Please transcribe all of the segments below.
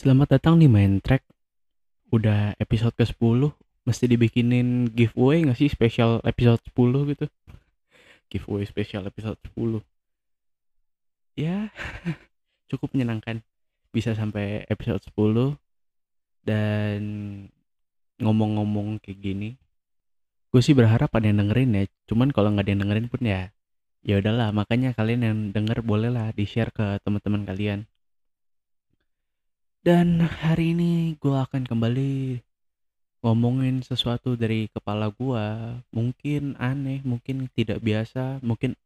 Selamat datang di Main Track. Udah episode ke-10, mesti dibikinin giveaway gak sih spesial episode 10 gitu. Giveaway spesial episode 10. Ya, cukup menyenangkan bisa sampai episode 10 dan ngomong-ngomong kayak gini. Gue sih berharap ada yang dengerin ya. Cuman kalau nggak ada yang dengerin pun ya ya udahlah makanya kalian yang denger bolehlah di share ke teman-teman kalian dan hari ini gue akan kembali ngomongin sesuatu dari kepala gue mungkin aneh mungkin tidak biasa mungkin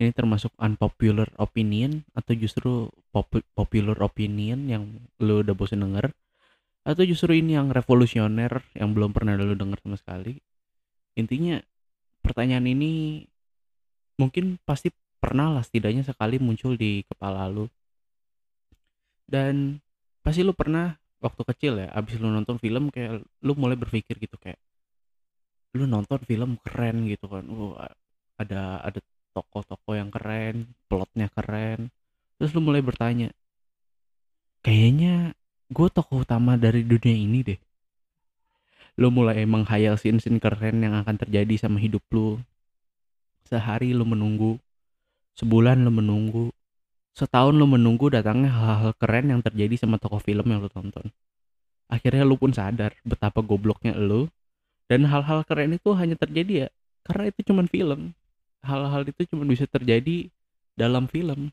ini termasuk unpopular opinion atau justru pop- popular opinion yang lo udah bosan denger? Atau justru ini yang revolusioner yang belum pernah lo denger sama sekali? Intinya pertanyaan ini mungkin pasti pernah lah setidaknya sekali muncul di kepala lu. Dan pasti lu pernah waktu kecil ya abis lu nonton film kayak lu mulai berpikir gitu kayak lu nonton film keren gitu kan uh, ada ada toko-toko yang keren plotnya keren. Terus lu mulai bertanya kayaknya gue tokoh utama dari dunia ini deh. Lu mulai emang hayal scene-scene keren yang akan terjadi sama hidup lu. Sehari lu menunggu sebulan lu menunggu setahun lu menunggu datangnya hal-hal keren yang terjadi sama tokoh film yang lu tonton. Akhirnya lu pun sadar betapa gobloknya lu dan hal-hal keren itu hanya terjadi ya karena itu cuman film. Hal-hal itu cuma bisa terjadi dalam film.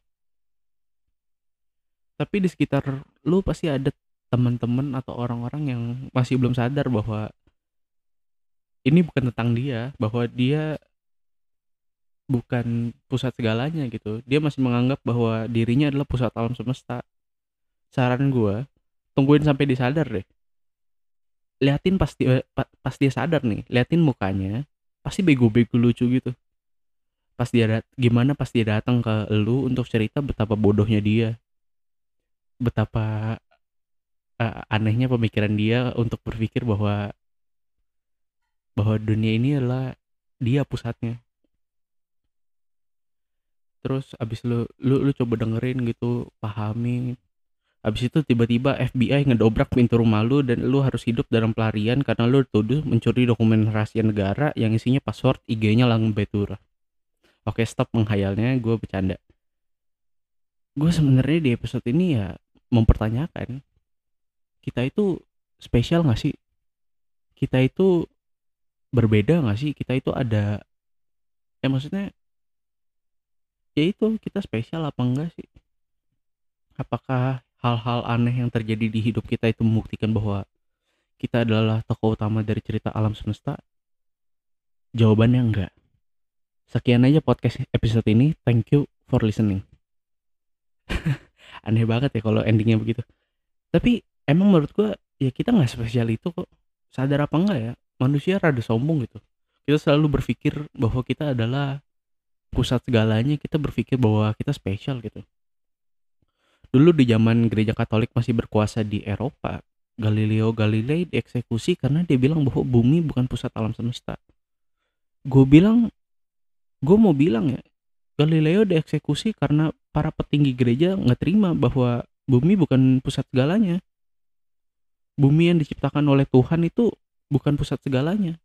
Tapi di sekitar lu pasti ada teman-teman atau orang-orang yang masih belum sadar bahwa ini bukan tentang dia bahwa dia bukan pusat segalanya gitu. Dia masih menganggap bahwa dirinya adalah pusat alam semesta. Saran gue tungguin sampai dia sadar deh. Liatin pasti pas dia sadar nih liatin mukanya pasti bego-bego lucu gitu. Pas dia dat gimana pas dia datang ke lu untuk cerita betapa bodohnya dia. Betapa uh, anehnya pemikiran dia untuk berpikir bahwa bahwa dunia ini adalah dia pusatnya terus abis lu lu lu coba dengerin gitu pahami abis itu tiba-tiba FBI ngedobrak pintu rumah lu dan lu harus hidup dalam pelarian karena lu dituduh mencuri dokumen rahasia negara yang isinya password IG-nya Lang Betura. Oke stop menghayalnya, gue bercanda. Gue sebenarnya di episode ini ya mempertanyakan kita itu spesial gak sih? Kita itu berbeda gak sih? Kita itu ada, ya maksudnya ya itu kita spesial apa enggak sih? Apakah hal-hal aneh yang terjadi di hidup kita itu membuktikan bahwa kita adalah tokoh utama dari cerita alam semesta? Jawabannya enggak. Sekian aja podcast episode ini. Thank you for listening. Aneh banget ya kalau endingnya begitu. Tapi emang menurut gua ya kita nggak spesial itu kok. Sadar apa enggak ya? Manusia rada sombong gitu. Kita selalu berpikir bahwa kita adalah pusat segalanya kita berpikir bahwa kita spesial gitu. Dulu di zaman gereja Katolik masih berkuasa di Eropa Galileo Galilei dieksekusi karena dia bilang bahwa bumi bukan pusat alam semesta. Gue bilang gue mau bilang ya Galileo dieksekusi karena para petinggi gereja nggak terima bahwa bumi bukan pusat segalanya. Bumi yang diciptakan oleh Tuhan itu bukan pusat segalanya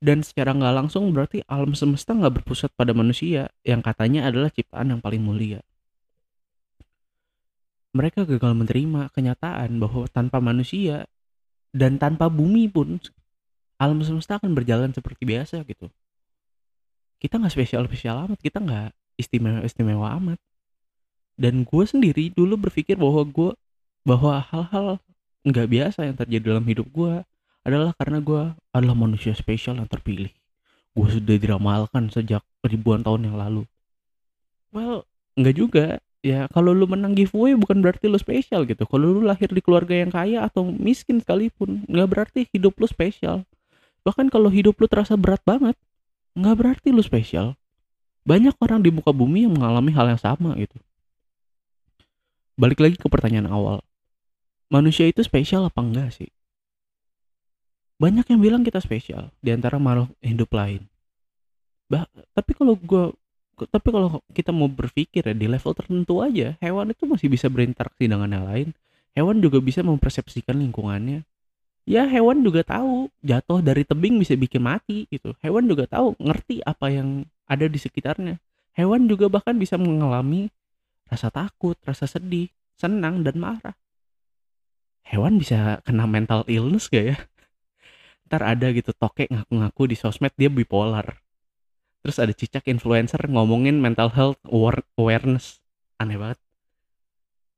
dan secara nggak langsung berarti alam semesta nggak berpusat pada manusia yang katanya adalah ciptaan yang paling mulia. Mereka gagal menerima kenyataan bahwa tanpa manusia dan tanpa bumi pun alam semesta akan berjalan seperti biasa gitu. Kita nggak spesial-spesial amat, kita nggak istimewa-istimewa amat. Dan gue sendiri dulu berpikir bahwa gue bahwa hal-hal nggak biasa yang terjadi dalam hidup gue adalah karena gue adalah manusia spesial yang terpilih. Gue sudah diramalkan sejak ribuan tahun yang lalu. Well, enggak juga. Ya, kalau lu menang giveaway bukan berarti lu spesial gitu. Kalau lu lahir di keluarga yang kaya atau miskin sekalipun, nggak berarti hidup lu spesial. Bahkan kalau hidup lu terasa berat banget, nggak berarti lu spesial. Banyak orang di muka bumi yang mengalami hal yang sama gitu. Balik lagi ke pertanyaan awal. Manusia itu spesial apa enggak sih? Banyak yang bilang kita spesial di antara makhluk hidup lain. Bah, tapi kalau gua tapi kalau kita mau berpikir ya di level tertentu aja, hewan itu masih bisa berinteraksi dengan yang lain. hewan juga bisa mempersepsikan lingkungannya. Ya hewan juga tahu jatuh dari tebing bisa bikin mati gitu. Hewan juga tahu ngerti apa yang ada di sekitarnya. Hewan juga bahkan bisa mengalami rasa takut rasa sedih senang dan marah. Hewan bisa kena mental illness gak ya ntar ada gitu tokek ngaku-ngaku di sosmed dia bipolar. Terus ada cicak influencer ngomongin mental health awareness. Aneh banget.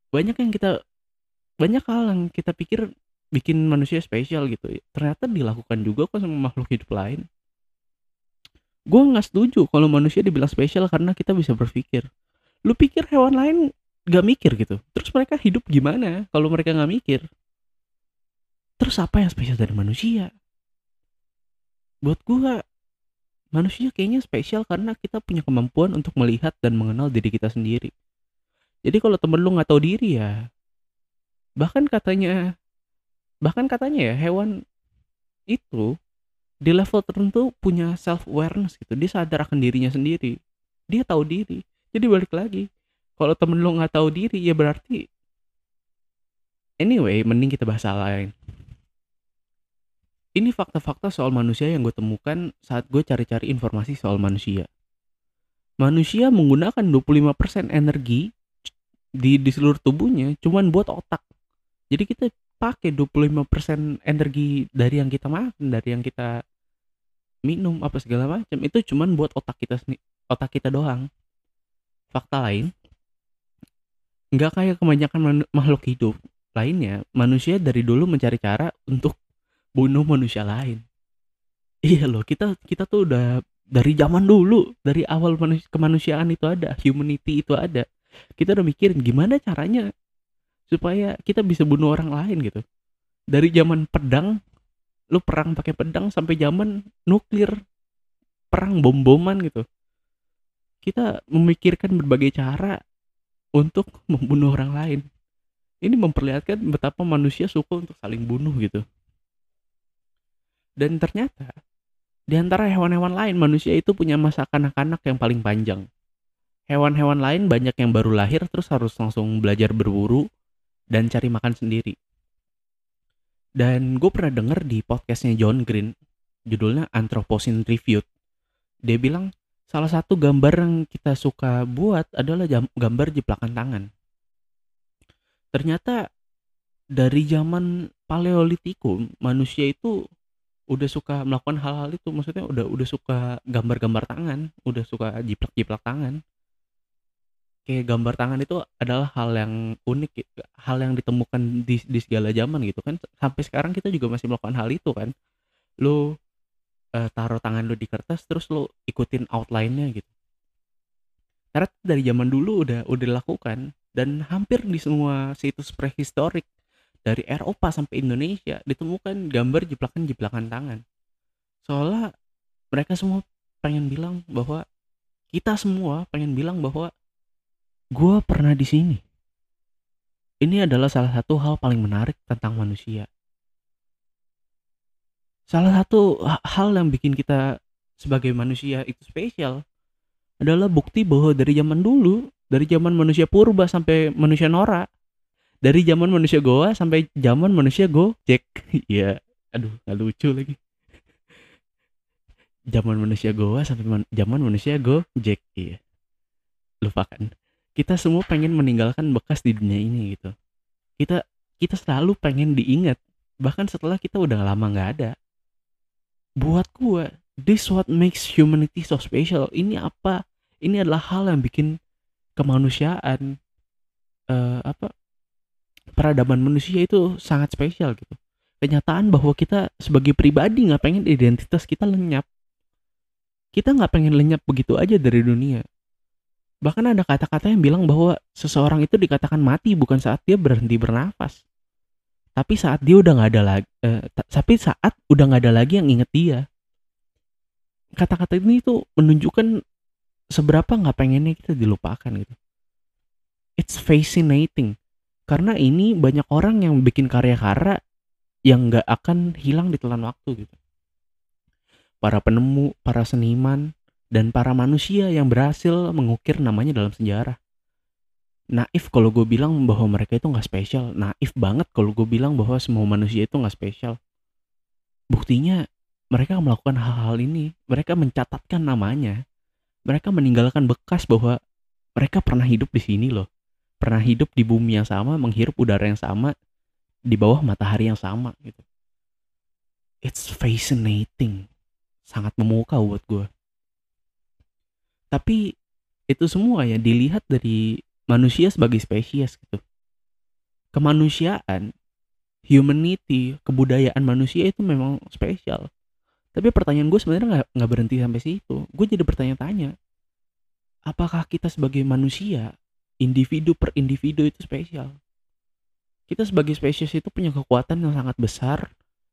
Banyak yang kita banyak hal yang kita pikir bikin manusia spesial gitu. Ternyata dilakukan juga kok sama makhluk hidup lain. Gue nggak setuju kalau manusia dibilang spesial karena kita bisa berpikir. Lu pikir hewan lain gak mikir gitu. Terus mereka hidup gimana kalau mereka nggak mikir? Terus apa yang spesial dari manusia buat gue manusia kayaknya spesial karena kita punya kemampuan untuk melihat dan mengenal diri kita sendiri. Jadi kalau temen lu nggak tahu diri ya bahkan katanya bahkan katanya ya hewan itu di level tertentu punya self awareness gitu dia sadar akan dirinya sendiri dia tahu diri. Jadi balik lagi kalau temen lo nggak tahu diri ya berarti anyway mending kita bahas hal lain ini fakta-fakta soal manusia yang gue temukan saat gue cari-cari informasi soal manusia manusia menggunakan 25% energi di, di seluruh tubuhnya cuman buat otak jadi kita pakai 25% energi dari yang kita makan, dari yang kita minum apa segala macam itu cuman buat otak kita otak kita doang. Fakta lain, nggak kayak kebanyakan makhluk hidup lainnya, manusia dari dulu mencari cara untuk bunuh manusia lain. Iya loh, kita kita tuh udah dari zaman dulu, dari awal manusia, kemanusiaan itu ada, humanity itu ada. Kita udah mikirin gimana caranya supaya kita bisa bunuh orang lain gitu dari zaman pedang lu perang pakai pedang sampai zaman nuklir perang bom-boman gitu kita memikirkan berbagai cara untuk membunuh orang lain ini memperlihatkan betapa manusia suka untuk saling bunuh gitu dan ternyata di antara hewan-hewan lain manusia itu punya masa kanak-kanak yang paling panjang hewan-hewan lain banyak yang baru lahir terus harus langsung belajar berburu dan cari makan sendiri. Dan gue pernah denger di podcastnya John Green, judulnya Anthropocene Reviewed. Dia bilang salah satu gambar yang kita suka buat adalah gambar jeplakan tangan. Ternyata dari zaman Paleolitikum manusia itu udah suka melakukan hal-hal itu maksudnya udah udah suka gambar-gambar tangan udah suka jiplak-jiplak tangan. Kayak gambar tangan itu adalah hal yang unik hal yang ditemukan di, di segala zaman gitu kan. Sampai sekarang kita juga masih melakukan hal itu kan. Lu uh, taruh tangan lu di kertas terus lu ikutin outline-nya gitu. Karena dari zaman dulu udah udah dilakukan dan hampir di semua situs prehistorik dari Eropa sampai Indonesia ditemukan gambar jiplakan-jiplakan tangan soalnya mereka semua pengen bilang bahwa kita semua pengen bilang bahwa gue pernah di sini. Ini adalah salah satu hal paling menarik tentang manusia. Salah satu hal yang bikin kita sebagai manusia itu spesial adalah bukti bahwa dari zaman dulu, dari zaman manusia purba sampai manusia Nora, dari zaman manusia goa sampai zaman manusia go cek, ya, aduh, nggak lucu lagi. Zaman manusia goa sampai man zaman manusia go jack, iya. Lupakan. Kita semua pengen meninggalkan bekas di dunia ini gitu. Kita kita selalu pengen diingat. Bahkan setelah kita udah lama nggak ada. Buat gua this what makes humanity so special. Ini apa? Ini adalah hal yang bikin kemanusiaan uh, apa peradaban manusia itu sangat spesial gitu kenyataan bahwa kita sebagai pribadi nggak pengen identitas kita lenyap kita nggak pengen lenyap begitu aja dari dunia Bahkan ada kata-kata yang bilang bahwa seseorang itu dikatakan mati bukan saat dia berhenti bernafas. Tapi saat dia udah nggak ada lagi, eh, tapi saat udah nggak ada lagi yang inget dia. Kata-kata ini tuh menunjukkan seberapa nggak pengennya kita dilupakan gitu. It's fascinating karena ini banyak orang yang bikin karya-karya yang nggak akan hilang di telan waktu gitu. Para penemu, para seniman, dan para manusia yang berhasil mengukir namanya dalam sejarah. naif kalau gue bilang bahwa mereka itu nggak spesial. Naif banget kalau gue bilang bahwa semua manusia itu nggak spesial. Buktinya mereka melakukan hal-hal ini. Mereka mencatatkan namanya. Mereka meninggalkan bekas bahwa mereka pernah hidup di sini loh pernah hidup di bumi yang sama menghirup udara yang sama di bawah matahari yang sama gitu. It's fascinating. Sangat memukau buat gue tapi itu semua ya dilihat dari manusia sebagai spesies gitu. Kemanusiaan humanity kebudayaan manusia itu memang spesial. Tapi pertanyaan gue sebenarnya nggak berhenti sampai situ. Gue jadi bertanya-tanya apakah kita sebagai manusia individu per individu itu spesial kita sebagai spesies itu punya kekuatan yang sangat besar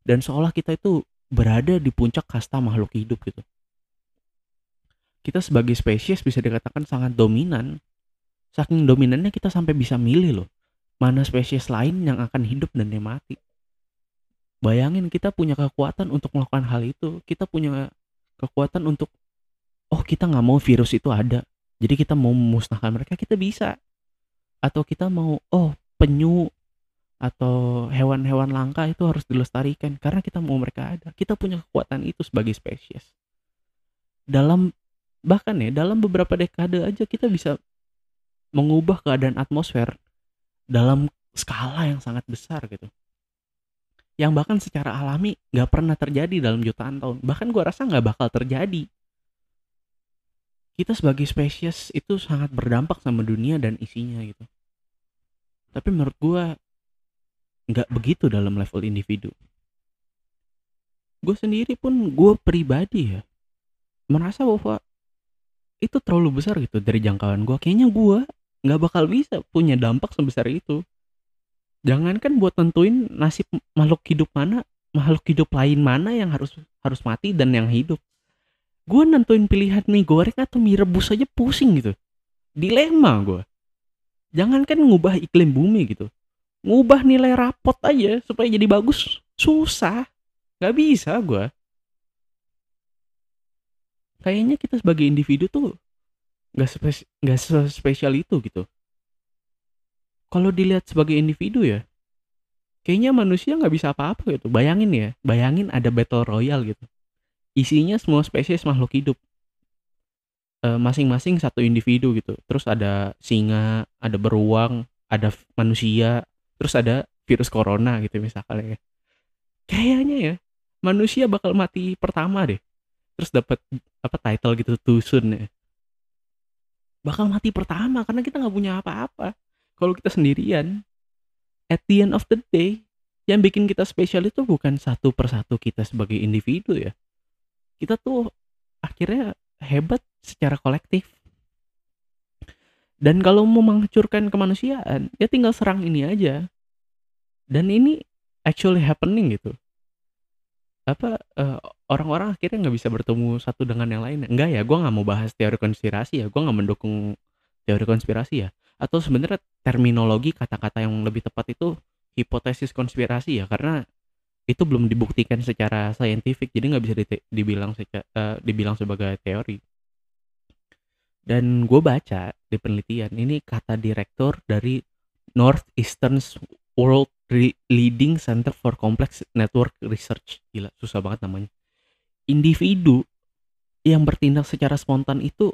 dan seolah kita itu berada di puncak kasta makhluk hidup gitu kita sebagai spesies bisa dikatakan sangat dominan. Saking dominannya kita sampai bisa milih loh, mana spesies lain yang akan hidup dan yang mati. Bayangin kita punya kekuatan untuk melakukan hal itu, kita punya kekuatan untuk, oh kita nggak mau virus itu ada, jadi kita mau memusnahkan mereka, kita bisa. Atau kita mau, oh penyu atau hewan-hewan langka itu harus dilestarikan karena kita mau mereka ada. Kita punya kekuatan itu sebagai spesies. Dalam bahkan ya dalam beberapa dekade aja kita bisa mengubah keadaan atmosfer dalam skala yang sangat besar gitu yang bahkan secara alami nggak pernah terjadi dalam jutaan tahun bahkan gua rasa nggak bakal terjadi kita sebagai spesies itu sangat berdampak sama dunia dan isinya gitu. Tapi menurut gua nggak begitu dalam level individu. Gue sendiri pun gue pribadi ya merasa bahwa itu terlalu besar gitu dari jangkauan gue kayaknya gue nggak bakal bisa punya dampak sebesar itu. Jangankan buat tentuin nasib makhluk hidup mana makhluk hidup lain mana yang harus harus mati dan yang hidup gue nentuin pilihan mie goreng atau mie rebus aja pusing gitu. Dilema gue jangankan ngubah iklim bumi gitu. Ngubah nilai rapot aja supaya jadi bagus susah. Nggak bisa gue kayaknya kita sebagai individu tuh nggak spes nggak spesial itu gitu. Kalau dilihat sebagai individu ya kayaknya manusia nggak bisa apa-apa gitu. Bayangin ya bayangin ada battle royale gitu isinya semua spesies makhluk hidup. Eh, masing-masing satu individu gitu. Terus ada singa ada beruang ada manusia terus ada virus corona gitu misalnya ya. Kayaknya ya manusia bakal mati pertama deh. Terus dapat apa title gitu tusun ya. Bakal mati pertama karena kita nggak punya apa-apa. Kalau kita sendirian at the end of the day yang bikin kita spesial itu bukan satu persatu kita sebagai individu ya kita tuh akhirnya hebat secara kolektif. Dan kalau mau menghancurkan kemanusiaan ya tinggal serang ini aja. Dan ini actually happening gitu. Apa uh, orang-orang akhirnya nggak bisa bertemu satu dengan yang lain. Enggak ya gue nggak mau bahas teori konspirasi ya. Gue nggak mendukung teori konspirasi ya. Atau sebenarnya terminologi kata-kata yang lebih tepat itu hipotesis konspirasi ya. Karena itu belum dibuktikan secara saintifik jadi nggak bisa di, dibilang uh, dibilang sebagai teori dan gue baca di penelitian ini kata direktur dari Northeastern World Leading Center for Complex Network Research. Gila, susah banget namanya. Individu yang bertindak secara spontan itu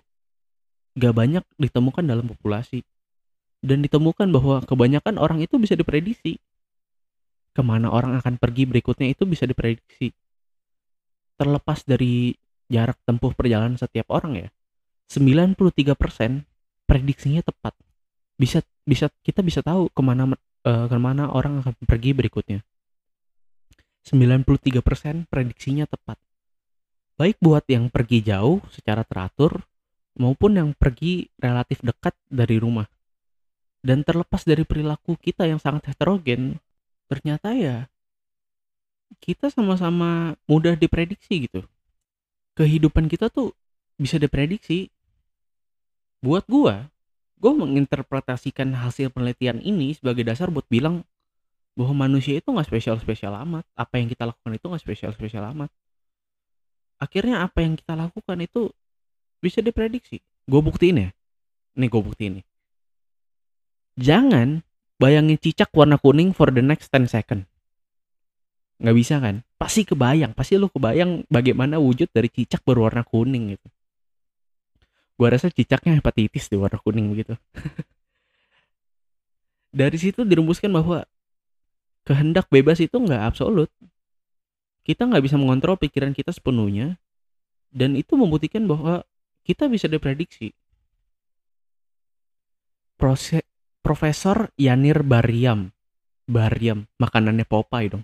gak banyak ditemukan dalam populasi. Dan ditemukan bahwa kebanyakan orang itu bisa diprediksi. Ke mana orang akan pergi berikutnya itu bisa diprediksi. Terlepas dari jarak tempuh perjalanan setiap orang ya. 93% prediksinya tepat. Bisa bisa kita bisa tahu ke mana uh, ke mana orang akan pergi berikutnya. 93% prediksinya tepat. Baik buat yang pergi jauh secara teratur maupun yang pergi relatif dekat dari rumah. Dan terlepas dari perilaku kita yang sangat heterogen, ternyata ya kita sama-sama mudah diprediksi gitu. Kehidupan kita tuh bisa diprediksi. Buat gua, gue menginterpretasikan hasil penelitian ini sebagai dasar buat bilang bahwa manusia itu nggak spesial-spesial amat. Apa yang kita lakukan itu nggak spesial-spesial amat. Akhirnya apa yang kita lakukan itu bisa diprediksi. Gue buktiin ya. Nih gue buktiin nih. Jangan bayangin cicak warna kuning for the next 10 second. Nggak bisa kan? Pasti kebayang, pasti lu kebayang bagaimana wujud dari cicak berwarna kuning gitu. Gua rasa cicaknya hepatitis di warna kuning begitu. dari situ dirumuskan bahwa kehendak bebas itu nggak absolut. Kita nggak bisa mengontrol pikiran kita sepenuhnya, dan itu membuktikan bahwa kita bisa diprediksi. Proses Profesor Yanir Bariam, Bariam, makanannya Popeye dong.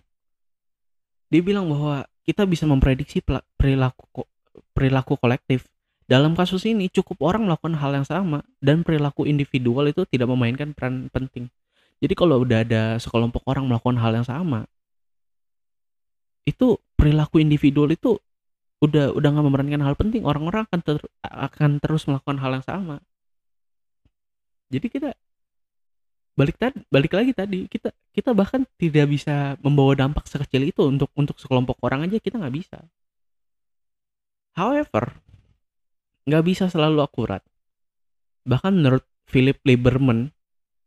Dia bilang bahwa kita bisa memprediksi perilaku perilaku kolektif. Dalam kasus ini cukup orang melakukan hal yang sama dan perilaku individual itu tidak memainkan peran penting. Jadi kalau udah ada sekelompok orang melakukan hal yang sama, itu perilaku individual itu udah udah nggak memerankan hal penting. Orang-orang akan ter, akan terus melakukan hal yang sama. Jadi kita balik tadi balik lagi tadi kita kita bahkan tidak bisa membawa dampak sekecil itu untuk untuk sekelompok orang aja kita nggak bisa. However nggak bisa selalu akurat. Bahkan menurut Philip Lieberman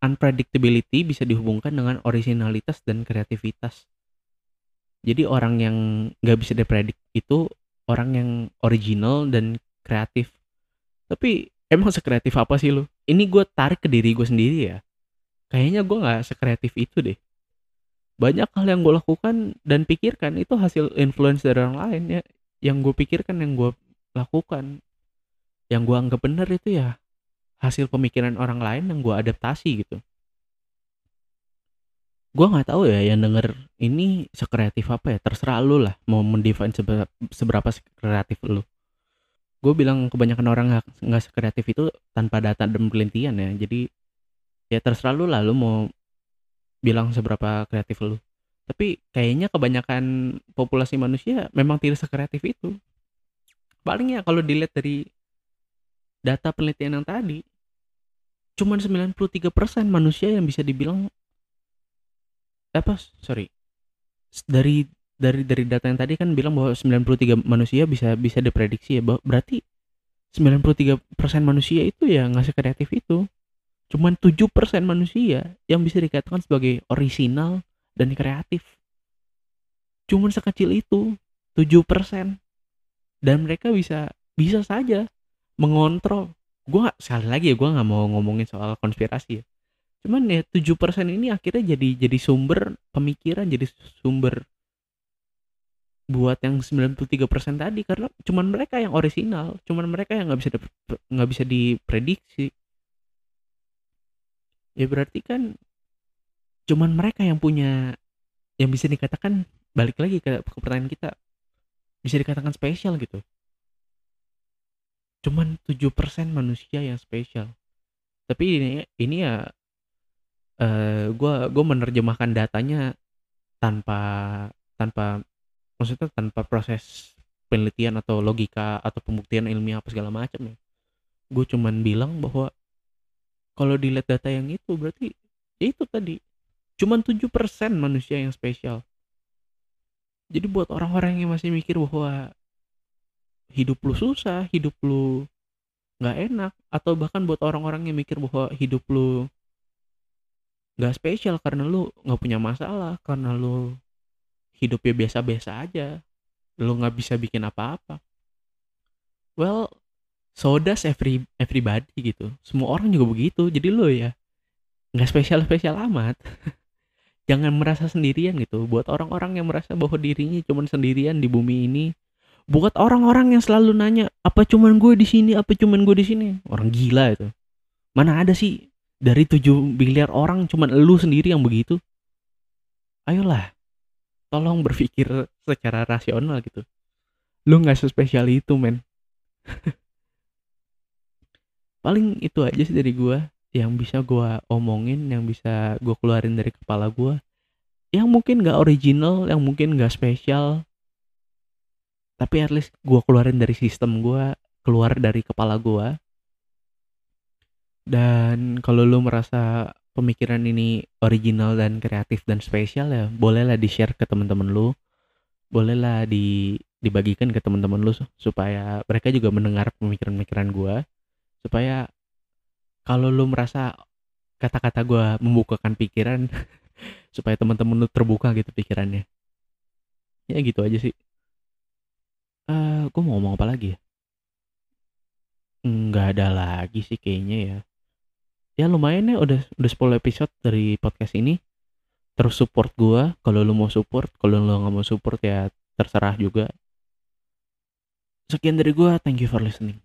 unpredictability bisa dihubungkan dengan originalitas dan kreativitas. Jadi orang yang nggak bisa dipredik itu orang yang original dan kreatif. Tapi emang sekreatif apa sih lu? Ini gue tarik ke diri gue sendiri ya kayaknya gue nggak sekreatif itu deh. Banyak hal yang gue lakukan dan pikirkan itu hasil influence dari orang lain ya. Yang gue pikirkan yang gue lakukan. Yang gue anggap benar itu ya hasil pemikiran orang lain yang gue adaptasi gitu. Gue nggak tahu ya yang denger ini sekreatif apa ya. Terserah lu lah mau mendefine seberapa, seberapa kreatif lu. Gue bilang kebanyakan orang nggak sekreatif itu tanpa data dan penelitian ya. Jadi ya terserah lu lah lu mau bilang seberapa kreatif lu. Tapi kayaknya kebanyakan populasi manusia memang tidak sekreatif itu. Paling ya kalau dilihat dari data penelitian yang tadi cuman 93% manusia yang bisa dibilang apa sorry dari dari dari data yang tadi kan bilang bahwa 93 manusia bisa bisa diprediksi ya berarti 93% manusia itu ya nggak sekreatif itu Cuman 7% manusia yang bisa dikatakan sebagai orisinal dan kreatif. Cuman sekecil itu, 7%. Dan mereka bisa bisa saja mengontrol. Gue sekali lagi ya gue nggak mau ngomongin soal konspirasi ya. Cuman ya 7% ini akhirnya jadi jadi sumber pemikiran, jadi sumber buat yang 93% tadi karena cuman mereka yang orisinal, cuman mereka yang nggak bisa nggak bisa diprediksi ya berarti kan cuman mereka yang punya yang bisa dikatakan balik lagi ke, ke pertanyaan kita. Bisa dikatakan spesial gitu. Cuman 7% manusia yang spesial. Tapi ini ini ya uh, gua gua menerjemahkan datanya tanpa tanpa maksudnya tanpa proses penelitian atau logika atau pembuktian ilmiah apa segala macam ya. Gue cuman bilang bahwa kalau dilihat data yang itu berarti ya itu tadi. Cuman 7% manusia yang spesial. Jadi buat orang-orang yang masih mikir bahwa hidup lu susah hidup lu nggak enak atau bahkan buat orang-orang yang mikir bahwa hidup lu nggak spesial karena lu nggak punya masalah karena lu hidupnya biasa-biasa aja lu nggak bisa bikin apa-apa. Well so does every everybody gitu. Semua orang juga begitu. Jadi lo ya nggak spesial spesial amat. Jangan merasa sendirian gitu. Buat orang-orang yang merasa bahwa dirinya cuma sendirian di bumi ini. Buat orang-orang yang selalu nanya apa cuman gue di sini? Apa cuman gue di sini? Orang gila itu. Mana ada sih dari 7 miliar orang cuman lu sendiri yang begitu? Ayolah tolong berpikir secara rasional gitu. Lu nggak sespesial itu men paling itu aja sih dari gue yang bisa gue omongin yang bisa gue keluarin dari kepala gue yang mungkin gak original yang mungkin gak spesial. Tapi at least gue keluarin dari sistem gue keluar dari kepala gue dan kalau lu merasa pemikiran ini original dan kreatif dan spesial ya bolehlah di share ke teman-teman lu. Bolehlah di dibagikan ke teman-teman lu supaya mereka juga mendengar pemikiran-pemikiran gue supaya kalau lu merasa kata-kata gue membukakan pikiran supaya teman-teman lu terbuka gitu pikirannya. Ya gitu aja sih. Eh gue mau ngomong apa lagi ya? Nggak ada lagi sih kayaknya ya. Ya lumayan ya udah udah 10 episode dari podcast ini. Terus support gua kalau lu mau support kalau lu nggak mau support ya terserah juga. Sekian dari gua thank you for listening